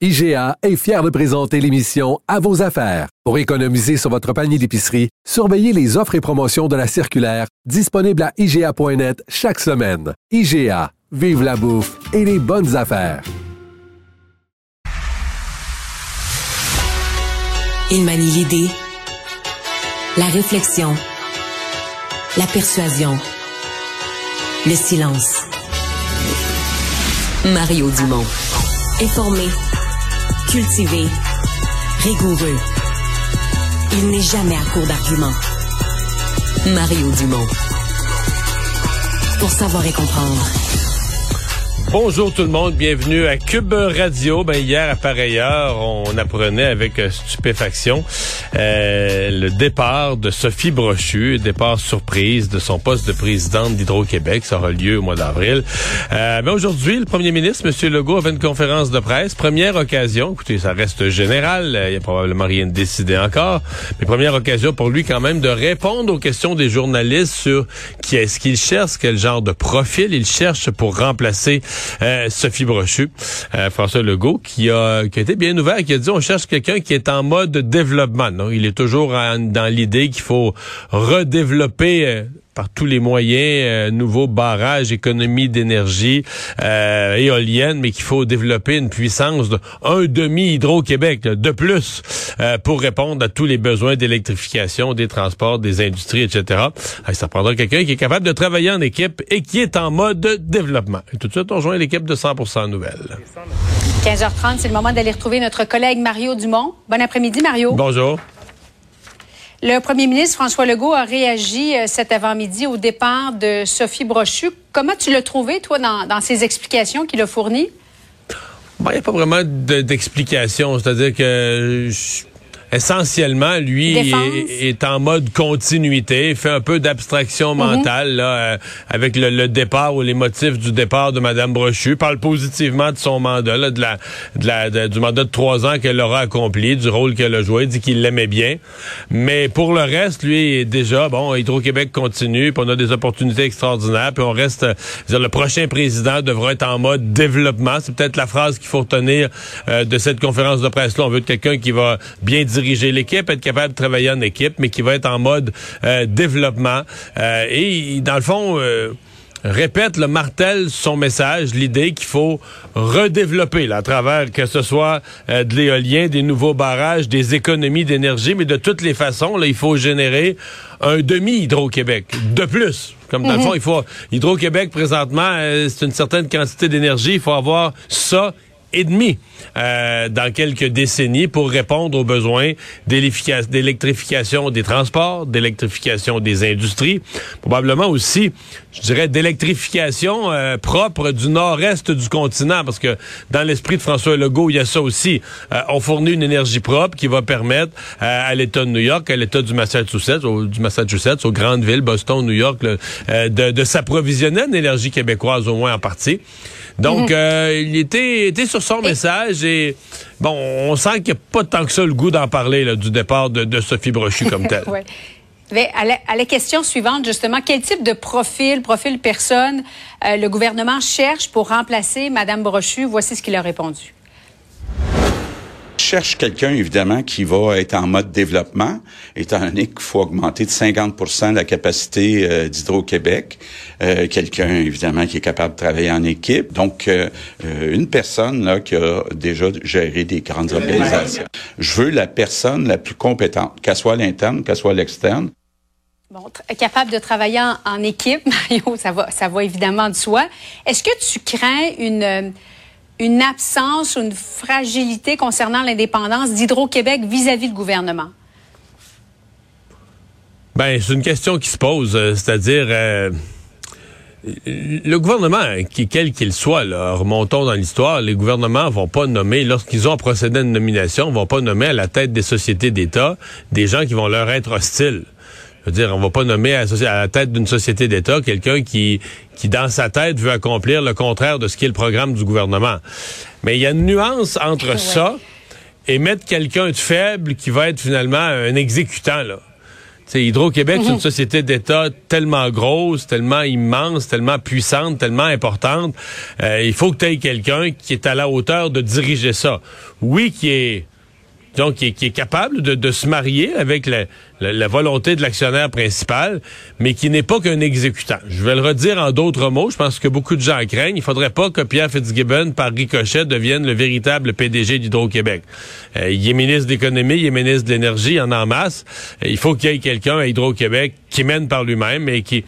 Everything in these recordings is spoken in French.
IGA est fier de présenter l'émission À vos affaires. Pour économiser sur votre panier d'épicerie, surveillez les offres et promotions de la circulaire disponible à IGA.net chaque semaine. IGA, vive la bouffe et les bonnes affaires. Il manie l'idée, la réflexion, la persuasion, le silence. Mario Dumont. Informé, cultivé, rigoureux. Il n'est jamais à court d'arguments. Mario Dumont. Pour savoir et comprendre. Bonjour tout le monde, bienvenue à Cube Radio. Ben hier à pareille heure, on apprenait avec euh, stupéfaction euh, le départ de Sophie Brochu, départ surprise de son poste de présidente d'Hydro-Québec. Ça aura lieu au mois d'avril. Euh, mais aujourd'hui, le premier ministre, M. Legault, avait une conférence de presse. Première occasion, écoutez, ça reste général, il n'y a probablement rien de décidé encore, mais première occasion pour lui quand même de répondre aux questions des journalistes sur qui est-ce qu'il cherche, quel genre de profil il cherche pour remplacer euh, Sophie Brochu, euh, François Legault, qui a, qui a été bien ouvert, qui a dit on cherche quelqu'un qui est en mode développement. Non? Il est toujours dans l'idée qu'il faut redévelopper euh, par tous les moyens, euh, nouveaux barrages, économie d'énergie, euh, éolienne, mais qu'il faut développer une puissance de un demi Hydro-Québec de plus euh, pour répondre à tous les besoins d'électrification des transports, des industries, etc. ça prendra quelqu'un qui est capable de travailler en équipe et qui est en mode développement. Et tout de suite, on rejoint l'équipe de 100% Nouvelles. 15h30, c'est le moment d'aller retrouver notre collègue Mario Dumont. Bon après-midi, Mario. Bonjour. Le premier ministre François Legault a réagi euh, cet avant-midi au départ de Sophie Brochu. Comment tu l'as trouvé, toi, dans, ses explications qu'il a fournies? Il n'y a pas vraiment d'explication. C'est-à-dire que essentiellement, lui, est, en mode continuité, fait un peu d'abstraction mhm. mentale là, euh, avec le, départ ou les motifs du départ de Mme Brochu. Parle positivement de son mandat, là, de la, de la du mandat de trois ans qu'elle aura accompli, du rôle qu'elle a joué, dit qu'il l'aimait bien. Mais pour le reste, lui, est déjà, bon, Hydro-Québec continue, puis on a des opportunités extraordinaires, puis on reste, dire, le prochain président devra être en mode développement. C'est peut-être la phrase qu'il faut retenir euh, de cette conférence de presse-là. On veut quelqu'un qui va bien dire diriger l'équipe, être capable de travailler en équipe, mais qui va être en mode euh, développement. Euh, et dans le fond euh, répète le martel son message, l'idée qu'il faut redévelopper à travers que ce soit de l'éolien, des nouveaux barrages, des économies d'énergie, mais de toutes les façons, là, il faut générer un demi Hydro-Québec de plus. Comme dans le mhm. fond, il faut Hydro-Québec présentement, c'est une certaine quantité d'énergie, il faut avoir ça et demi euh, dans quelques décennies pour répondre aux besoins d'électrification des transports, d'électrification des industries, probablement aussi, je dirais, d'électrification euh, propre du nord-est du continent, parce que dans l'esprit de François Legault, il y a ça aussi. Euh, on fournit une énergie propre qui va permettre à l'État de New York, à l'État du Massachusetts, au, du Massachusetts, aux grandes villes, Boston, New York, de, de s'approvisionner en énergie québécoise au moins en partie. Donc, mhm. euh, il était, était sur son message et bon, on sent qu'il n'y a pas tant que ça le goût d'en parler là, du départ de, Sophie Brochu comme telle. ouais. À la, à la, question suivante, justement, quel type de profil, profil personne, euh, le gouvernement cherche pour remplacer Mme Brochu? Voici ce qu'il a répondu cherche quelqu'un, évidemment, qui va être en mode développement, étant donné qu'il faut augmenter de 50% la capacité euh, d'Hydro-Québec. Euh, quelqu'un, évidemment, qui est capable de travailler en équipe. Donc, euh, une personne là, qui a déjà géré des grandes organisations. Je veux la personne la plus compétente, qu'elle soit l'interne, qu'elle soit l'externe. Bon, capable de travailler en, en, équipe, Mario, ça va, ça va évidemment de soi. Est-ce que tu crains une une absence ou une fragilité concernant l'indépendance d'Hydro-Québec vis-à-vis du gouvernement? Ben, c'est une question qui se pose, euh, c'est-à-dire euh, le gouvernement, quel qu'il soit, remontons dans l'histoire, les gouvernements vont pas nommer, lorsqu'ils ont procédé à une nomination, vont pas nommer à la tête des sociétés d'État des gens qui vont leur être hostiles. Veux dire, on va pas nommer à, la tête d'une société d'État quelqu'un qui, qui, dans sa tête, veut accomplir le contraire de ce qui est le programme du gouvernement. Mais il y a une nuance entre ça et mettre quelqu'un de faible qui va être finalement un exécutant, là. Hydro-Québec, c'est une mhm. société d'État tellement grosse, tellement immense, tellement puissante, tellement importante. Euh, il faut que tu aies quelqu'un qui est à la hauteur de diriger ça. Oui, qui est donc qui est, capable de, se marier avec la, volonté de l'actionnaire principal, mais qui n'est pas qu'un exécutant. Je vais le redire en d'autres mots, je pense que beaucoup de gens craignent. Il faudrait pas que Pierre Fitzgibbon, par ricochet, devienne le véritable PDG d'Hydro-Québec. Euh, il est ministre de l'économie, il est ministre de l'énergie, il en en masse. Euh, il faut qu'il y ait quelqu'un à Hydro-Québec qui mène par lui-même et qui,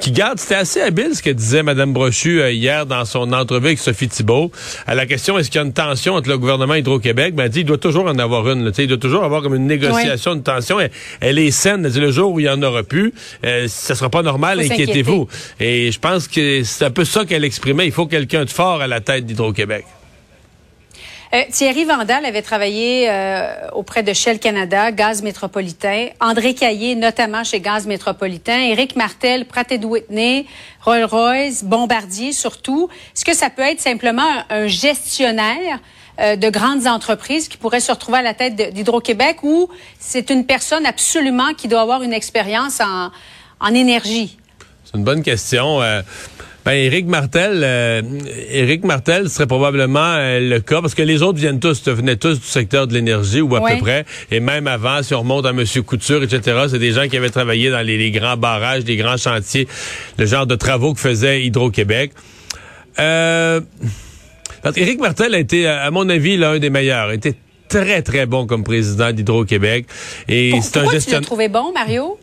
qui garde. C'était assez habile ce que disait Mme Brochu euh, hier dans son entrevue avec Sophie Thibault. À la question est-ce qu'il y a une tension entre le gouvernement et Hydro-Québec, ben, elle dit il doit toujours en avoir une. il doit toujours avoir comme une négociation, une tension. Elle, est saine. Elle dit, le jour où il y en aura plus, euh, ça sera pas normal, inquiétez-vous. Et je pense que c'est un peu ça qu'elle exprimait. Il faut quelqu'un de fort à la tête d'Hydro-Québec. Euh, Thierry Vandal avait travaillé euh, auprès de Shell Canada, Gaz Métropolitain. André Caillé, notamment chez Gaz Métropolitain. Éric Martel, Pratt Whitney, Rolls-Royce, Bombardier surtout. Est-ce que ça peut être simplement un, gestionnaire euh, de grandes entreprises qui pourrait se retrouver à la tête d'Hydro-Québec ou c'est une personne absolument qui doit avoir une expérience en, en énergie? C'est une bonne question. Ben, Éric Martel, euh, Éric Martel serait probablement euh, le cas parce que les autres viennent tous, venaient tous du secteur de l'énergie ou à peu près. Et même avant, si on remonte à M. Couture, etc., c'est des gens qui avaient travaillé dans les, grands barrages, les grands chantiers, le genre de travaux que faisait Hydro-Québec. Euh, Éric Martel a été, à mon avis, l'un des meilleurs. A été très, très bon comme président d'Hydro-Québec. Et c'est un gestionnaire. Tu l'as trouvé bon, Mario?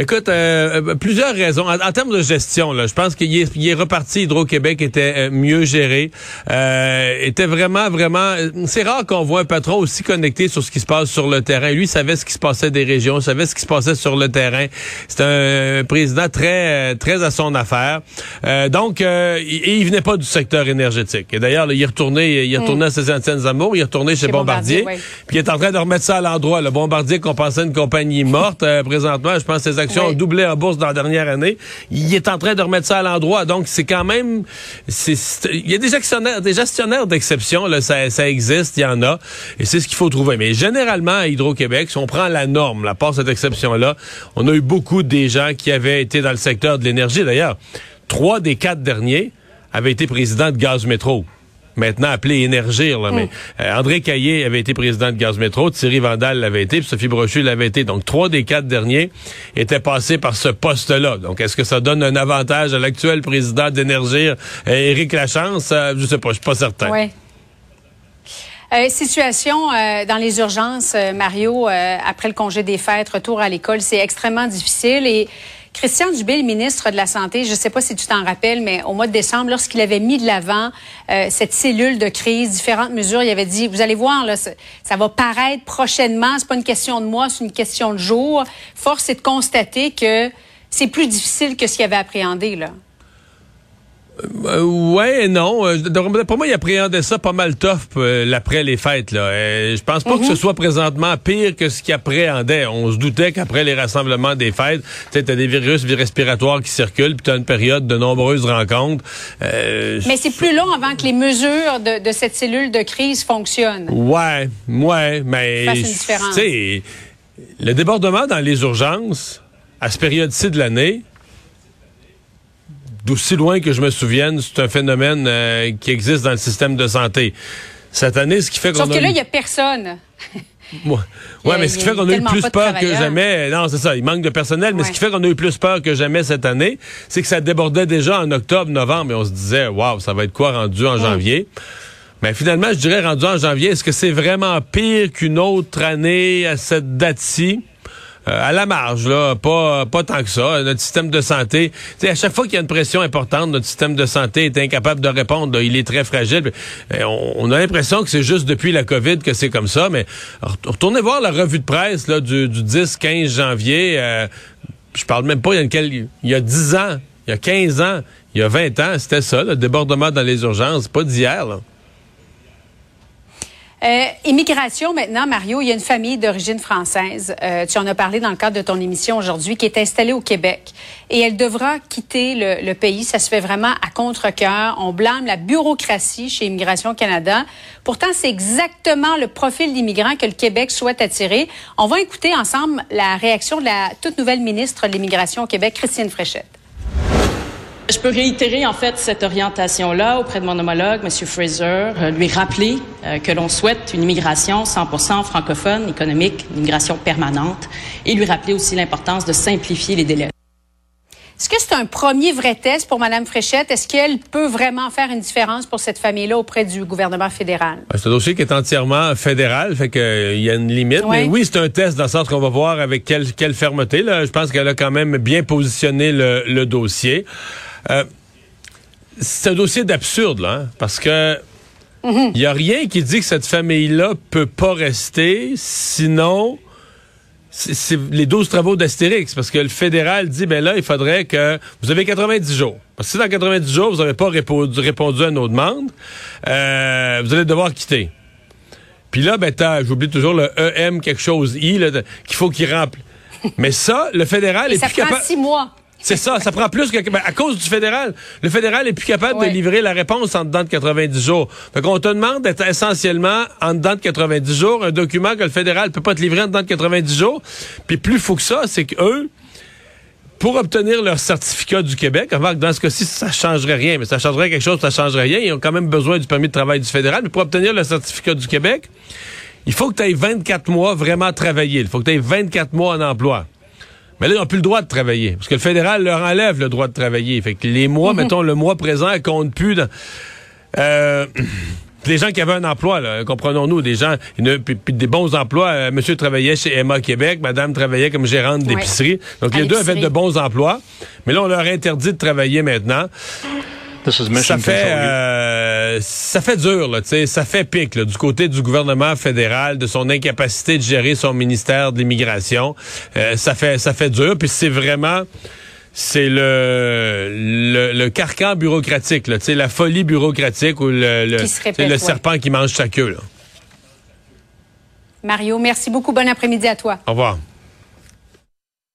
Écoute, euh, euh, plusieurs raisons. En, termes de gestion, là, je pense qu'il est, est, reparti. Hydro-Québec était euh, mieux géré, était vraiment, vraiment. C'est rare qu'on voit un patron aussi connecté sur ce qui se passe sur le terrain. Lui savait ce qui se passait des régions, savait ce qui se passait sur le terrain. C'est un président très, très à son affaire. donc, il, il venait pas du secteur énergétique. Et d'ailleurs, il est retourné, il est retourné à ses anciennes amours. Il est retourné chez, Bombardier. Puis il est en train de remettre ça à l'endroit. Le Bombardier qu'on pensait une compagnie morte, présentement, je pense que ont doublé en bourse dans la dernière année. Il est en train de remettre ça à l'endroit. Donc, c'est quand même... Il y a des gestionnaires, des gestionnaires d'exception, là, ça, ça existe, il y en a. Et c'est ce qu'il faut trouver. Mais généralement, à Hydro-Québec, si on prend la norme, la part cette exception-là, on a eu beaucoup des gens qui avaient été dans le secteur de l'énergie. D'ailleurs, trois des quatre derniers avaient été présidents de Gaz Métro maintenant appelé Énergir. Là, mais mm. euh, André Caillé avait été président de Gaz Métro, Thierry Vandal l'avait été, puis Sophie Brochu l'avait été. Donc, trois des quatre derniers étaient passés par ce poste-là. Donc, est-ce que ça donne un avantage à l'actuel président d'Énergir, euh, Éric Lachance? Euh, je sais pas, je suis pas certain. Ouais. situation dans les urgences, Mario, après le congé des fêtes, retour à l'école, c'est extrêmement difficile et Christian Dubé, le ministre de la Santé, je ne sais pas si tu t'en rappelles, mais au mois de décembre, lorsqu'il avait mis de l'avant euh, cette cellule de crise, différentes mesures, il avait dit, vous allez voir, là, ça, va paraître prochainement, c'est pas une question de mois, c'est une question de jours. Force est de constater que c'est plus difficile que ce qu'il avait appréhendé, là. Euh, ouais et non. Euh, pour moi, il appréhendait ça pas mal tough euh, l'après les fêtes. Là. je pense pas que ce mhm. soit présentement pire que ce qu'il appréhendait. On se doutait qu'après les rassemblements des fêtes, tu as des virus respiratoires qui circulent, puis tu as une période de nombreuses rencontres. Mais c'est plus long avant que les mesures de, cette cellule de crise fonctionnent. Ouais, ouais, mais le débordement dans les urgences à cette période-ci de l'année, d'aussi loin que je me souvienne, c'est un phénomène euh, qui existe dans le système de santé. Cette année, ce qui fait qu'on Sauf que là, il n'y a personne. ouais, mais ce qui fait qu'on a eu plus peur que jamais. Non, c'est ça, il manque de personnel, mais ce qui fait qu'on a eu plus peur que jamais cette année, c'est que ça débordait déjà en octobre, novembre, et on se disait, waouh, ça va être quoi rendu en janvier? Mais finalement, je dirais rendu en janvier, est-ce que c'est vraiment pire qu'une autre année à cette date-ci? Euh, à la marge, là, pas, pas tant que ça. Notre système de santé, à chaque fois qu'il y a une pression importante, notre système de santé est incapable de répondre. il est très fragile. Euh, on, a l'impression que c'est juste depuis la COVID que c'est comme ça, mais retournez voir la revue de presse là, du, 10-15 janvier. Euh, je parle même pas, il y, a il y a 10 ans, il y a 15 ans, il y a 20 ans, c'était ça, le débordement dans les urgences, pas d'hier. Euh, immigration maintenant, Mario, il y a une famille d'origine française. Euh, tu en as parlé dans le cadre de ton émission aujourd'hui, qui est installée au Québec. Et elle devra quitter le, le pays. Ça se fait vraiment à contre-cœur. On blâme la bureaucratie chez Immigration Canada. Pourtant, c'est exactement le profil d'immigrants que le Québec souhaite attirer. On va écouter ensemble la réaction de la toute nouvelle ministre de l'Immigration au Québec, Christine Fréchette. Je peux réitérer en fait cette orientation-là auprès de mon homologue, M. Fraser, euh, lui rappeler euh, que l'on souhaite une immigration 100% francophone, économique, une immigration permanente, et lui rappeler aussi l'importance de simplifier les délais. Est-ce que c'est un premier vrai test pour Mme Fréchette? Est-ce qu'elle peut vraiment faire une différence pour cette famille-là auprès du gouvernement fédéral? C'est un dossier qui est entièrement fédéral, fait qu'il euh, y a une limite. Mais oui, c'est un test dans le sens qu'on va voir avec quelle, quelle fermeté. Là. Je pense qu'elle a quand même bien positionné le, le dossier. Euh, c'est un dossier d'absurde, là, hein, parce que il n'y a rien qui dit que cette famille-là peut pas rester, sinon c'est les 12 travaux d'Astérix, parce que le fédéral dit, ben là, il faudrait que vous avez 90 jours. Parce que si dans 90 jours, vous n'avez pas répondu, à nos demandes, euh, vous allez devoir quitter. Puis là, ben, j'oublie toujours le EM quelque chose I, qu'il faut qu'il remplisse. Mais ça, le fédéral est ça plus prend six mois. C'est ça, ça prend plus que... Ben, à cause du fédéral, le fédéral est plus capable de livrer la réponse en dedans de 90 jours. Fait qu'on te demande d'être essentiellement en dedans de 90 jours, un document que le fédéral peut pas te livrer en dedans de 90 jours. Puis plus fou que ça, c'est qu'eux, pour obtenir leur certificat du Québec, avant que dans ce cas-ci, ça changerait rien, mais ça changerait quelque chose, ça changerait rien. Ils ont quand même besoin du permis de travail du fédéral, mais pour obtenir le certificat du Québec, il faut que tu aies 24 mois vraiment travaillé. Il faut que tu aies 24 mois en emploi. Mais là, ils n'ont plus le droit de travailler. Parce que le fédéral leur enlève le droit de travailler. Fait que les mois, mhm. mettons, le mois présent, compte plus dans. Euh, les gens qui avaient un emploi, comprenons-nous, des gens, des bons emplois. Euh, monsieur travaillait chez Emma Québec, madame travaillait comme gérante d'épicerie. Donc, les deux avaient de bons emplois. Mais là, on leur interdit de travailler maintenant. Ça fait, euh, ça fait dur, là, ça fait pic du côté du gouvernement fédéral, de son incapacité de gérer son ministère de l'immigration. Euh, ça fait, ça fait dur, puis c'est vraiment, c'est le, le, carcan bureaucratique, là, la folie bureaucratique ou le, le, le serpent qui mange sa queue. Mario, merci beaucoup. Bon après-midi à toi. Au revoir.